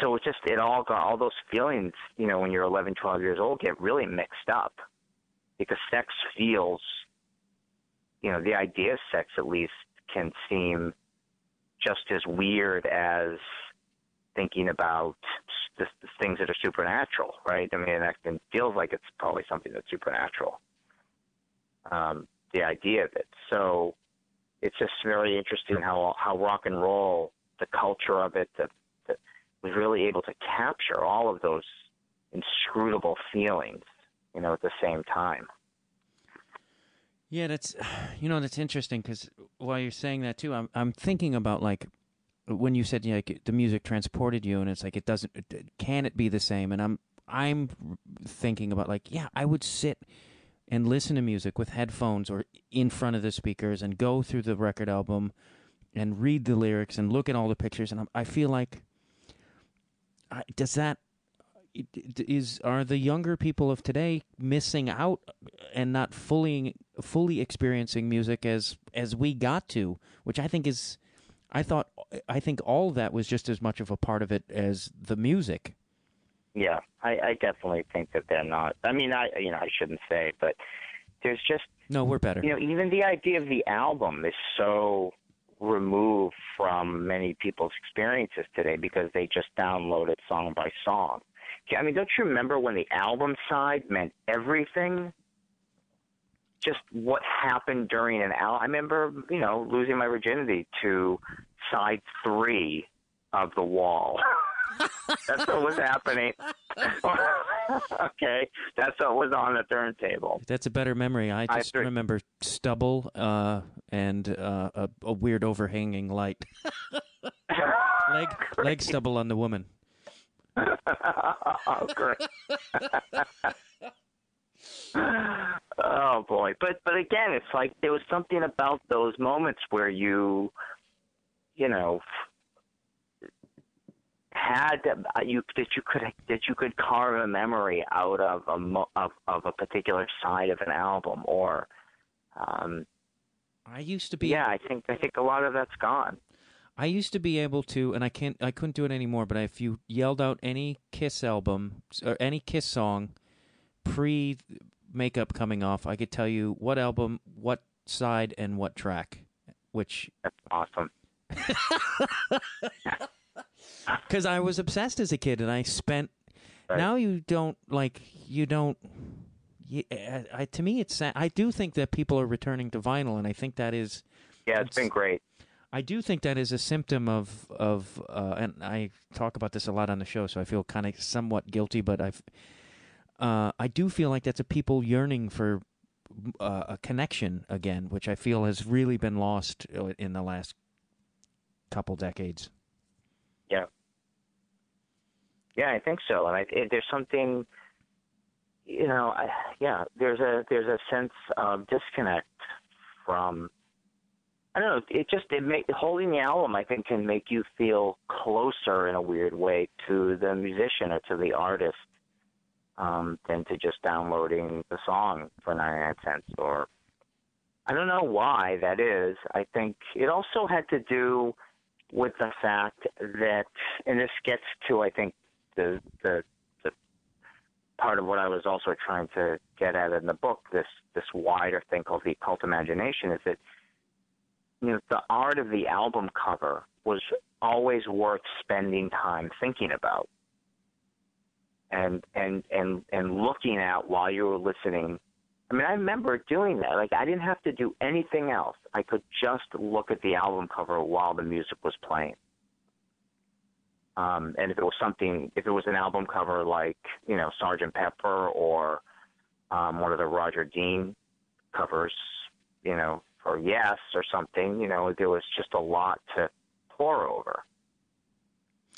so it just it all got all those feelings you know when you're 11 12 years old get really mixed up. Because sex feels you know the idea of sex at least can seem just as weird as thinking about the, the things that are supernatural right? I mean that can feels like it's probably something that's supernatural um the idea of it. So it's just very interesting how how rock and roll the culture of it the was really able to capture all of those inscrutable feelings, you know, at the same time.
Yeah, that's you know that's interesting because while you're saying that too, I'm I'm thinking about like when you said like the music transported you, and it's like it doesn't can it be the same? And I'm I'm thinking about like yeah, I would sit and listen to music with headphones or in front of the speakers and go through the record album and read the lyrics and look at all the pictures, and I'm, I feel like does that is are the younger people of today missing out and not fully fully experiencing music as as we got to which i think is i thought i think all of that was just as much of a part of it as the music.
Yeah i i definitely think that they're not i mean i you know i shouldn't say but there's just
no we're better.
You know even the idea of the album is so removed from many people's experiences today because they just download it song by song. I mean, don't you remember when the album side meant everything? Just what happened during an album. I remember, you know, losing my virginity to side three of The Wall. That's what was happening. okay, that's what was on the turntable.
That's a better memory. I just I remember stubble uh, and uh, a, a, weird overhanging light. leg leg stubble on the woman.
oh, great. oh boy, but but again, it's like there was something about those moments where you, you know, had uh, you that you could that you could carve a memory out of a of of a particular side of an album or um
I used to be
Yeah, I think I think a lot of that's gone.
I used to be able to and I can't I couldn't do it anymore, but if you yelled out any Kiss album or any Kiss song pre makeup coming off, I could tell you what album, what side and what track. Which
That's awesome.
because I was obsessed as a kid, and I spent. Right. Now you don't like you don't. You, I, to me, it's I do think that people are returning to vinyl, and I think that is.
Yeah, it's, it's been great.
I do think that is a symptom of of, uh, and I talk about this a lot on the show, so I feel kind of somewhat guilty, but I've. Uh, I do feel like that's a people yearning for uh, a connection again, which I feel has really been lost uh, in the last couple decades.
Yeah. Yeah, I think so. And I, it, there's something, you know, I, yeah, there's a there's a sense of disconnect from. I don't know. It just it make holding the album. I think can make you feel closer in a weird way to the musician or to the artist um, than to just downloading the song for ninety nine cents or I don't know why that is. I think it also had to do with the fact that, and this gets to, I think, the the the part of what I was also trying to get at in the book. This this wider thing called the occult imagination is that you know the art of the album cover was always worth spending time thinking about and and and and looking at while you were listening I mean, I remember doing that. Like, I didn't have to do anything else. I could just look at the album cover while the music was playing. Um, and if it was something, if it was an album cover like, you know, Sergeant Pepper or um, one of the Roger Dean covers, you know, for Yes or something, you know, there was just a lot to pour over.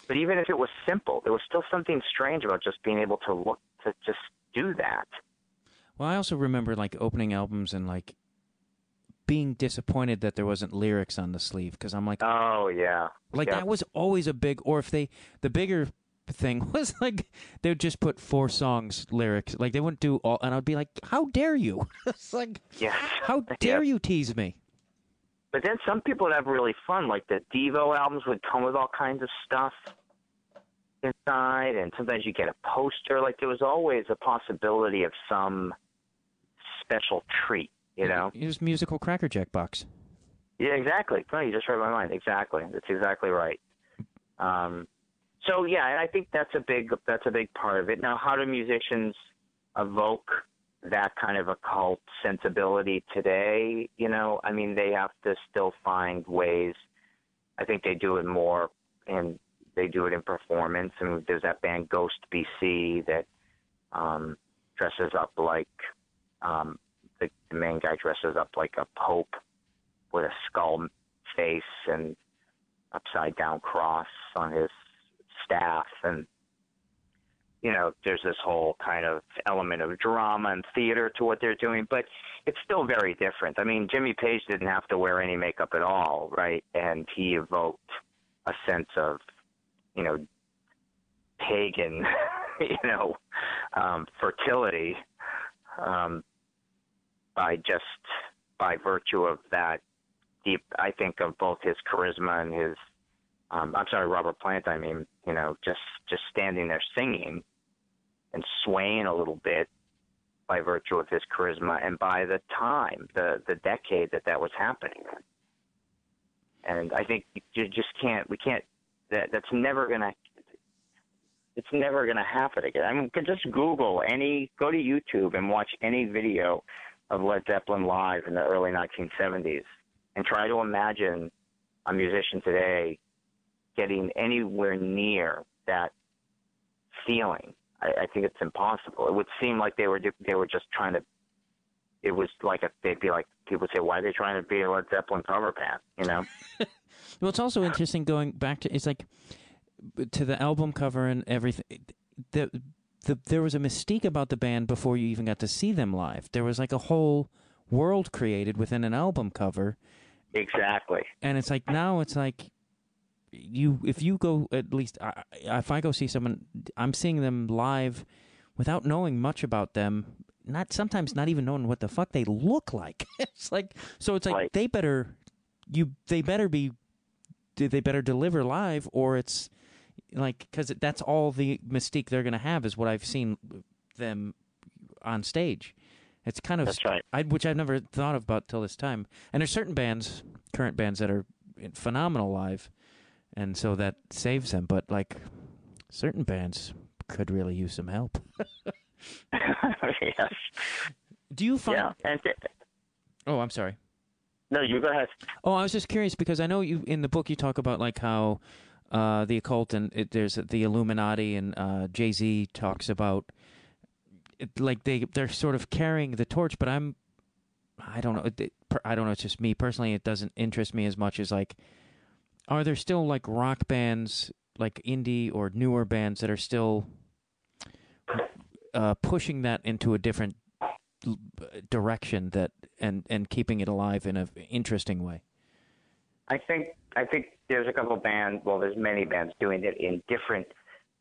But even if it was simple, there was still something strange about just being able to look to just do that.
Well, I also remember like opening albums and like being disappointed that there wasn't lyrics on the sleeve because I'm like,
oh yeah,
like that was always a big. Or if they, the bigger thing was like they would just put four songs lyrics, like they wouldn't do all, and I'd be like, how dare you? it's like,
yes.
how dare you tease me?
But then some people would have really fun, like the Devo albums would come with all kinds of stuff inside, and sometimes you get a poster. Like there was always a possibility of some special treat, you know?
It was musical Cracker Jack box.
Yeah, exactly. No, you just read my mind. Exactly. That's exactly right. Um, so yeah, I think that's a big that's a big part of it. Now, how do musicians evoke that kind of occult sensibility today? You know, I mean, they have to still find ways. I think they do it more, and they do it in performance. And there's that band Ghost BC that um, dresses up like um, the, main guy dresses up like a pope with a skull face and upside down cross on his staff. And you know there's this whole kind of element of drama and theater to what they're doing but it's still very different. I mean jimmy page didn't have to wear any makeup at all right? And he evoked a sense of you know pagan you know um fertility. Um by just by virtue of that deep I think of both his charisma and his um I'm sorry, Robert Plant, I mean, you know, just just standing there singing and swaying a little bit by virtue of his charisma and by the time, the the decade that that was happening. And I think you just can't we can't that that's never to it's never going to happen again. I mean, just Google any, go to YouTube and watch any video of Led Zeppelin live in the early 1970s and try to imagine a musician today getting anywhere near that feeling. I, I think it's impossible. It would seem like they were they were just trying to. It was like a, they'd be like people say, "Why are they trying to be a Led Zeppelin cover band?" You know.
well, it's also interesting going back to it's like to the album cover and everything. The the, there was a mystique about the band before you even got to see them live. There was like a whole world created within an album cover.
Exactly.
And it's like now it's like you if you go at least I, if I go see someone I'm seeing them live without knowing much about them not sometimes not even knowing what the fuck they look like it's like so it's like
right.
they better you they better be they better deliver live or it's like because that's all the mystique they're going to have is what I've seen them on stage. It's kind of
that's right.
I, which I've never thought about till this time. And there's certain bands, current bands that are phenomenal live, and so that saves them. But like certain bands could really use some help.
yes.
Do you find?
Yeah. And th-
oh, I'm sorry.
No, you go ahead.
Oh, I was just curious because I know you in the book you talk about like how uh, the occult and it, there's the Illuminati and uh, Jay Z talks about it, like they they're sort of carrying the torch, but I'm I don't know it, I don't know it's just me personally it doesn't interest me as much as like are there still like rock bands like indie or newer bands that are still uh, pushing that into a different direction that and and keeping it alive in an interesting way.
I think I think there's a couple bands. Well, there's many bands doing it in different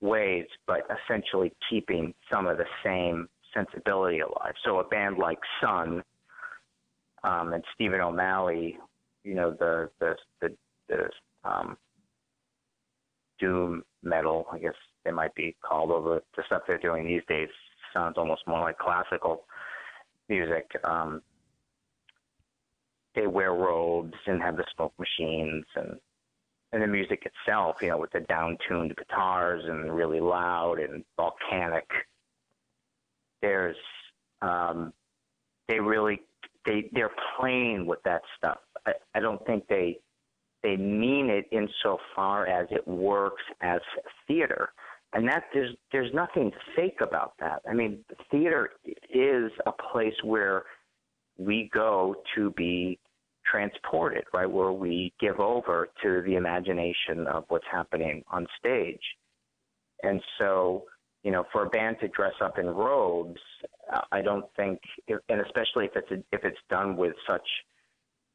ways, but essentially keeping some of the same sensibility alive. So a band like Sunn, um, and Stephen O'Malley, you know, the the the, the um, doom metal, I guess they might be called, over the stuff they're doing these days sounds almost more like classical music. Um, they wear robes and have the smoke machines and and the music itself, you know, with the down-tuned guitars and really loud and volcanic. There's, um, they really, they they're playing with that stuff. I, I don't think they they mean it insofar as it works as theater, and that there's there's nothing fake about that. I mean, theater is a place where we go to be transported, right? Where we give over to the imagination of what's happening on stage. And so, you know, for a band to dress up in robes, I don't think, and especially if it's if it's done with such,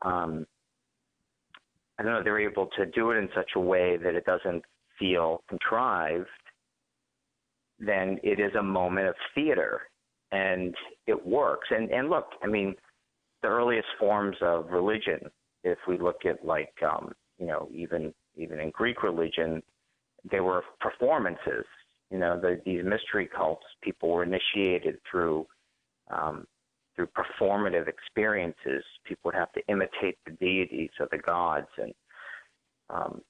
um, I don't know, they're able to do it in such a way that it doesn't feel contrived. Then it is a moment of theater, and it works. And and look, I mean, the earliest forms of religion, if we look at like um, you know even even in Greek religion, they were performances. You know, the, these mystery cults, people were initiated through um, through performative experiences. People would have to imitate the deities or the gods, and um,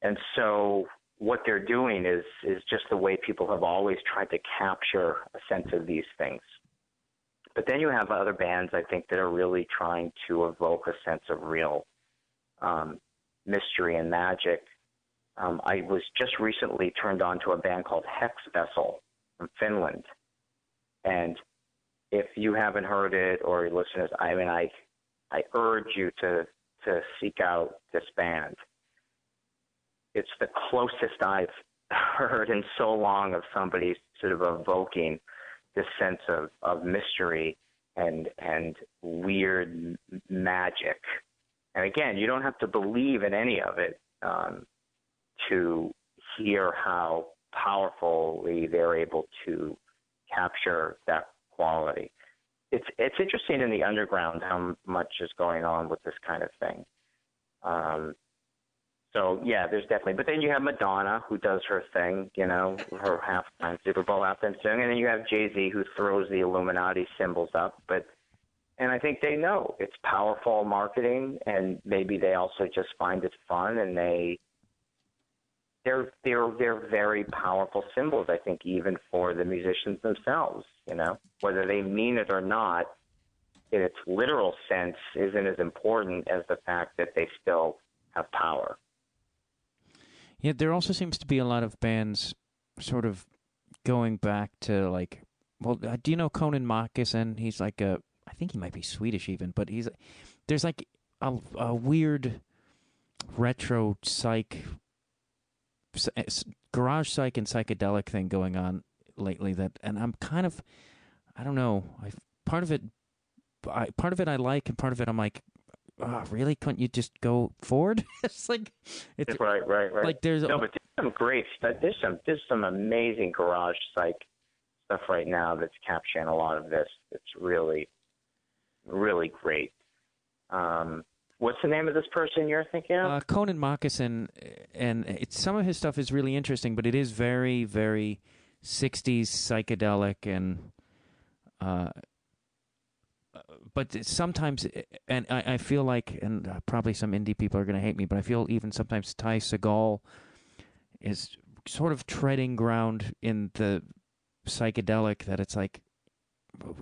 and so what they're doing is is just the way people have always tried to capture a sense of these things. But then you have other bands, I think, that are really trying to evoke a sense of real um, mystery and magic. Um, I was just recently turned on to a band called Hex Vessel from Finland, and if you haven't heard it or your listeners, I mean, I I urge you to to seek out this band. It's the closest I've heard in so long of somebody sort of evoking this sense of, of mystery and and weird magic. And again, you don't have to believe in any of it um, to hear how powerfully they're able to capture that quality. It's it's interesting in the underground how much is going on with this kind of thing. Um, so yeah, there's definitely. But then you have Madonna who does her thing, you know, her halftime Super Bowl halftime song, and then you have Jay Z who throws the Illuminati symbols up. But and I think they know it's powerful marketing, and maybe they also just find it fun, and they they're they're they're very powerful symbols. I think even for the musicians themselves, you know, whether they mean it or not, in its literal sense, isn't as important as the fact that they still have power.
Yeah, there also seems to be a lot of bands sort of going back to like, well, uh, do you know Conan Mockasin? He's like a, I think he might be Swedish even, but he's there's like a, a weird retro psych, garage psych and psychedelic thing going on lately. That and I'm kind of, I don't know, I part of it, I part of it I like, and part of it I'm like, oh, really? Couldn't you just go forward? it's like it's
right, right, right.
Like there's
no, but there's some great stuff. There's some there's some amazing garage psych stuff right now that's capturing a lot of this. It's really, really great. Um, what's the name of this person you're thinking of?
Uh, Conan Mockasin, and it's some of his stuff is really interesting, but it is very, very '60s psychedelic and. Uh, but sometimes, and I, I feel like, and probably some indie people are going to hate me, but I feel even sometimes Ty Segall is sort of treading ground in the psychedelic that it's like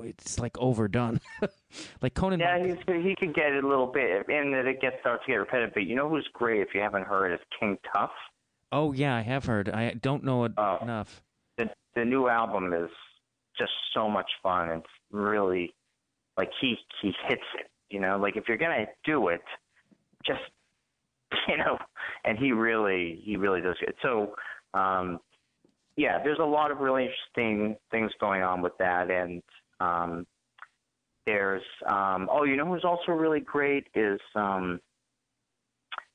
it's like overdone. like Conan.
Yeah, he's, he could get it a little bit, and that it gets starts to get repetitive. But you know who's great if you haven't heard is King Tuff.
Oh yeah, I have heard. I don't know it uh, enough.
The the new album is just so much fun. It's really like he he hits it. You know, like if you're gonna do it, just you know, and he really he really does it. So um, yeah, there's a lot of really interesting things going on with that, and um, there's um, oh, you know who's also really great is um,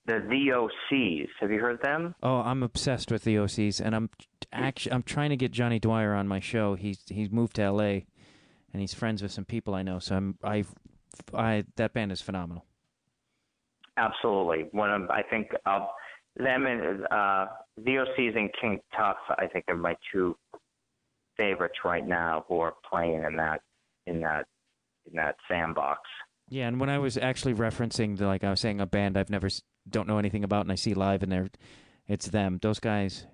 the VOCs. Have you heard them?
Oh, I'm obsessed with the OCs, and I'm actually I'm trying to get Johnny Dwyer on my show. He's he's moved to LA and he's friends with some people I know. So I'm I I that band is phenomenal.
Absolutely. One of I think uh, them and uh, VOCs and King Tuff. I think are my two favorites right now who are playing in that in that in that sandbox.
Yeah, and when I was actually referencing the like I was saying a band I've never don't know anything about and I see live and they're it's them. Those guys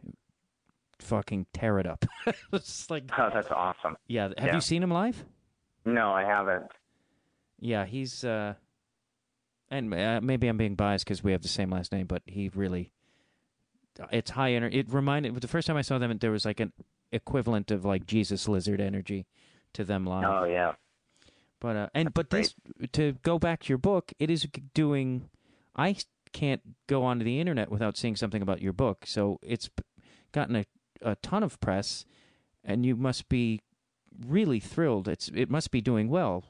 fucking tear it up. it's like
Oh, that's awesome.
yeah. Have
Yeah.
you seen him live?
No, I haven't.
Yeah, he's uh, and uh, maybe I'm being biased because we have the same last name, but he really, it's high energy. It reminded the first time I saw them, there was like an equivalent of like Jesus Lizard energy to them live.
Oh yeah.
But uh, and but this to go back to your book, it is doing. I can't go onto the internet without seeing something about your book, so it's gotten a, a ton of press, and you must be really thrilled. It's it must be doing well.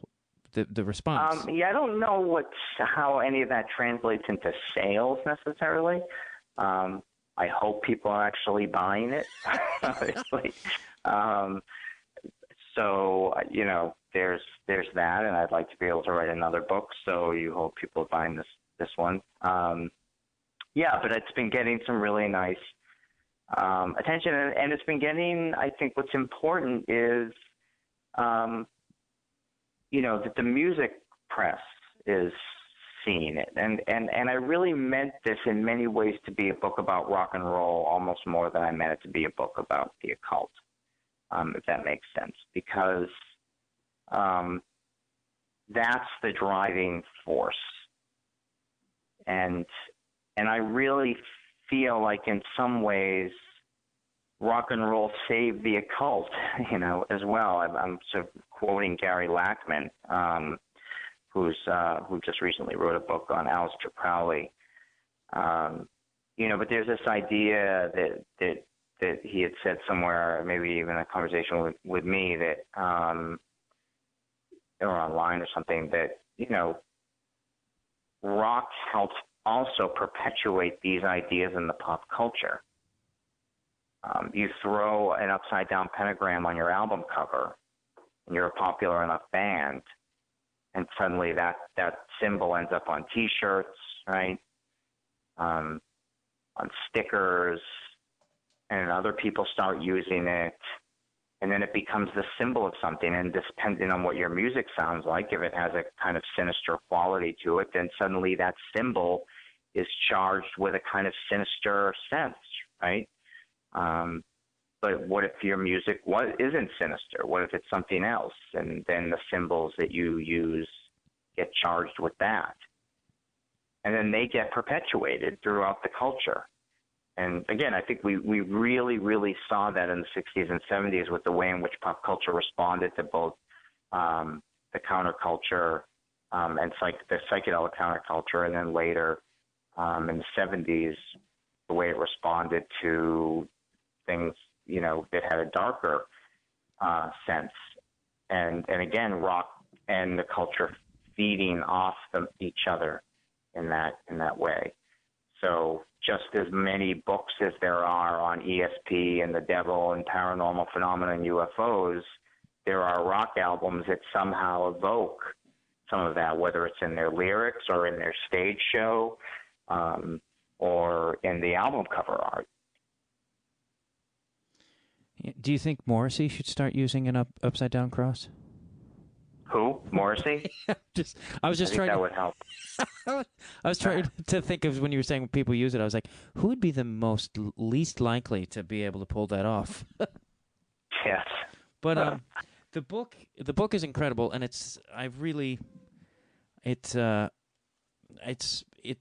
The the response.
Um, yeah, I don't know what how any of that translates into sales necessarily. Um, I hope people are actually buying it. obviously. Um, so you know, there's there's that, and I'd like to be able to write another book. So you hope people are buying this this one. Um, yeah, but it's been getting some really nice um, attention, and, and it's been getting. I think what's important is, um, you know, that the music press is seeing it, and and and I really meant this in many ways to be a book about rock and roll, almost more than I meant it to be a book about the occult, um, if that makes sense, because um, that's the driving force, and and I really feel like in some ways rock and roll saved the occult, you know, as well. I'm, I'm sort of quoting Gary Lachman, um, who's uh, who just recently wrote a book on Aleister Crowley. Um, you know, but there's this idea that that that he had said somewhere, maybe even a conversation with with me that um, or online or something that you know, rock helped also perpetuate these ideas in the pop culture. Um, you throw an upside down pentagram on your album cover, and you're a popular enough band, and suddenly that that symbol ends up on T-shirts, right? Um, on stickers, and other people start using it, and then it becomes the symbol of something. And depending on what your music sounds like, if it has a kind of sinister quality to it, then suddenly that symbol is charged with a kind of sinister sense, right? Um, but what if your music was, isn't sinister? What if it's something else? And then the symbols that you use get charged with that. And then they get perpetuated throughout the culture. And again, I think we, we really, really saw that in the 60s and 70s with the way in which pop culture responded to both um, the counterculture um, and psych- the psychedelic counterculture, and then later um, in the 70s, the way it responded to things, you know, that had a darker uh, sense. And and again, rock and the culture feeding off them, each other in that in that way. So just as many books as there are on ESP and the devil and paranormal phenomena and UFOs, there are rock albums that somehow evoke some of that, whether it's in their lyrics or in their stage show um, or in the album cover art.
Do you think Morrissey should start using an up, upside down cross?
Who? Morrissey?
just I was
I
just
think
trying.
that
To,
would help.
I was trying to think of when you were saying people use it. I was like, who would be the most least likely to be able to pull that off?
Yes.
But um, the book the book is incredible, and it's I really it uh, it's it.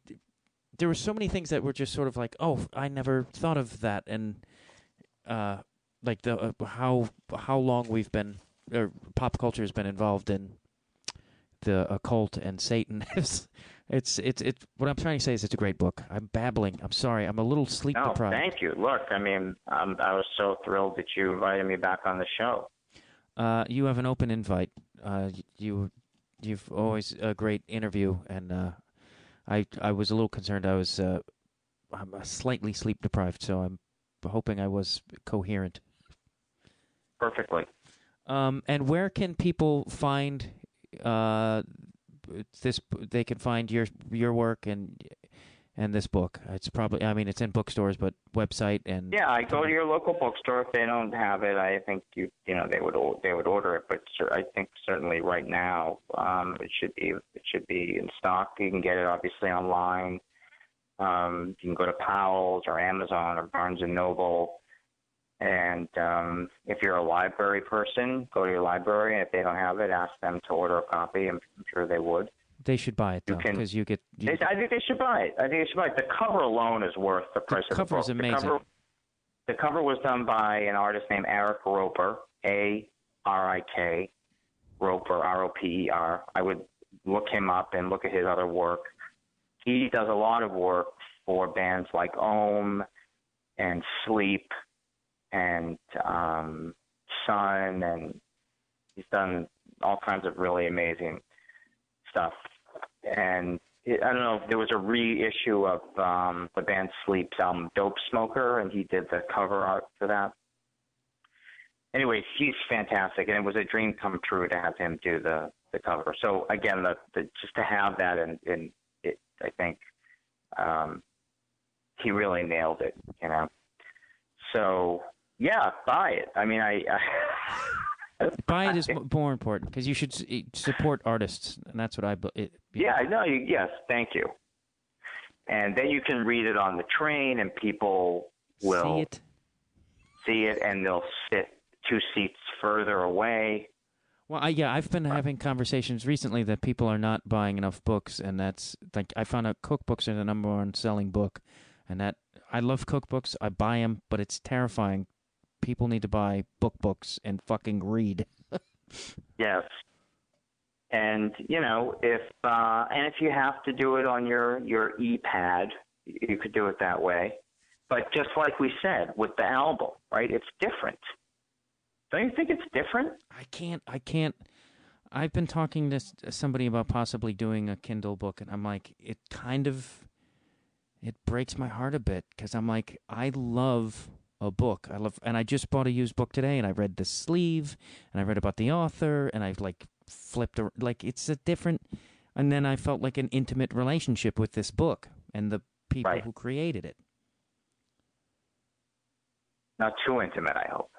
There were so many things that were just sort of like, oh, I never thought of that, and uh, like the uh, how how long we've been or pop culture has been involved in the occult and Satan. it's it's it's it's what I'm trying to say is it's a great book. I'm babbling. I'm sorry. I'm a little sleep
No,
deprived.
thank you. Look, I mean, um, I was so thrilled that you invited me back on the show.
Uh, you have an open invite. Uh, you, you've always a great interview, and uh, I, I was a little concerned. I was, uh, I'm slightly sleep deprived, so I'm hoping I was coherent.
Perfectly.
Um, and where can people find uh, this they can find your your work and and this book. It's probably I mean it's in bookstores, but website and
yeah, I go to your local bookstore. If they don't have it, I think you you know they would they would order it. But I think certainly right now um, it should be it should be in stock. You can get it obviously online. Um, you can go to Powell's or Amazon or Barnes and Noble. And um, if you're a library person, go to your library. And if they don't have it, ask them to order a copy. I'm, I'm sure they would.
They should buy it though, because you, you, get. You,
I think they should buy it. I think they should buy it. The cover alone is worth the price
the
of the book.
Cover is amazing.
The cover was done by an artist named Arik Roper, A R I K, Roper, R O P E R. I would look him up and look at his other work. He does a lot of work for bands like Om and Sleep and um, Sunn, and he's done all kinds of really amazing stuff. And it, I don't know, if there was a reissue of um, the band Sleep's album Dope Smoker, and he did the cover art for that. Anyway, he's fantastic, and it was a dream come true to have him do the the cover. So again, the, the just to have that, and in, it, I think um, he really nailed it. You know, so yeah, buy it. I mean, I. I
buy it is more important because you should eh, support artists, and that's what I. It,
yeah, no, you, yes, thank you. And then you can read it on the train, and people will
see it,
see it, and they'll sit two seats further away.
Well, I, yeah, I've been having conversations recently that people are not buying enough books, and that's like I found out cookbooks are the number one selling book, and that I love cookbooks. I buy them, but it's terrifying people need to buy book books and fucking read.
yes. And you know, if uh, and if you have to do it on your your e-pad, you could do it that way. But just like we said with the album, right? It's different. Don't you think it's different?
I can't. I can't. I've been talking to somebody about possibly doing a Kindle book, and I'm like, it kind of, it breaks my heart a bit because I'm like, I love a book. I love, and I just bought a used book today, and I read the sleeve, and I read about the author, and I've like flipped, like it's a different, and then I felt like an intimate relationship with this book and the people
right.
who created it.
Not too intimate, I hope.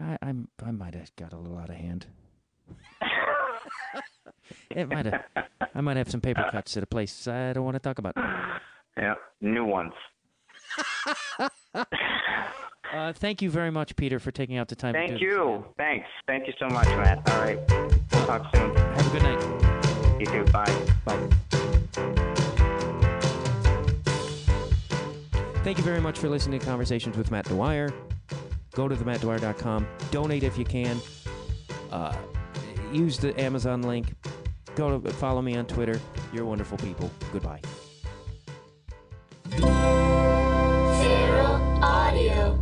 I I'm, I might have got a little out of hand. it might have. I might have some paper cuts at a place I don't want to talk about.
Yeah, new ones.
uh, thank you very much, Peter, for taking out the time.
Thank
you.
This. Thanks. Thank you so much, Matt. All right. We'll talk soon.
Have a good night.
You too. Bye.
Bye. Thank you very much for listening to Conversations with Matt Dwyer. Go to themattdwyer.com. Donate if you can. Uh, use the Amazon link. Go to follow me on Twitter. You're wonderful people. Goodbye.
Audio.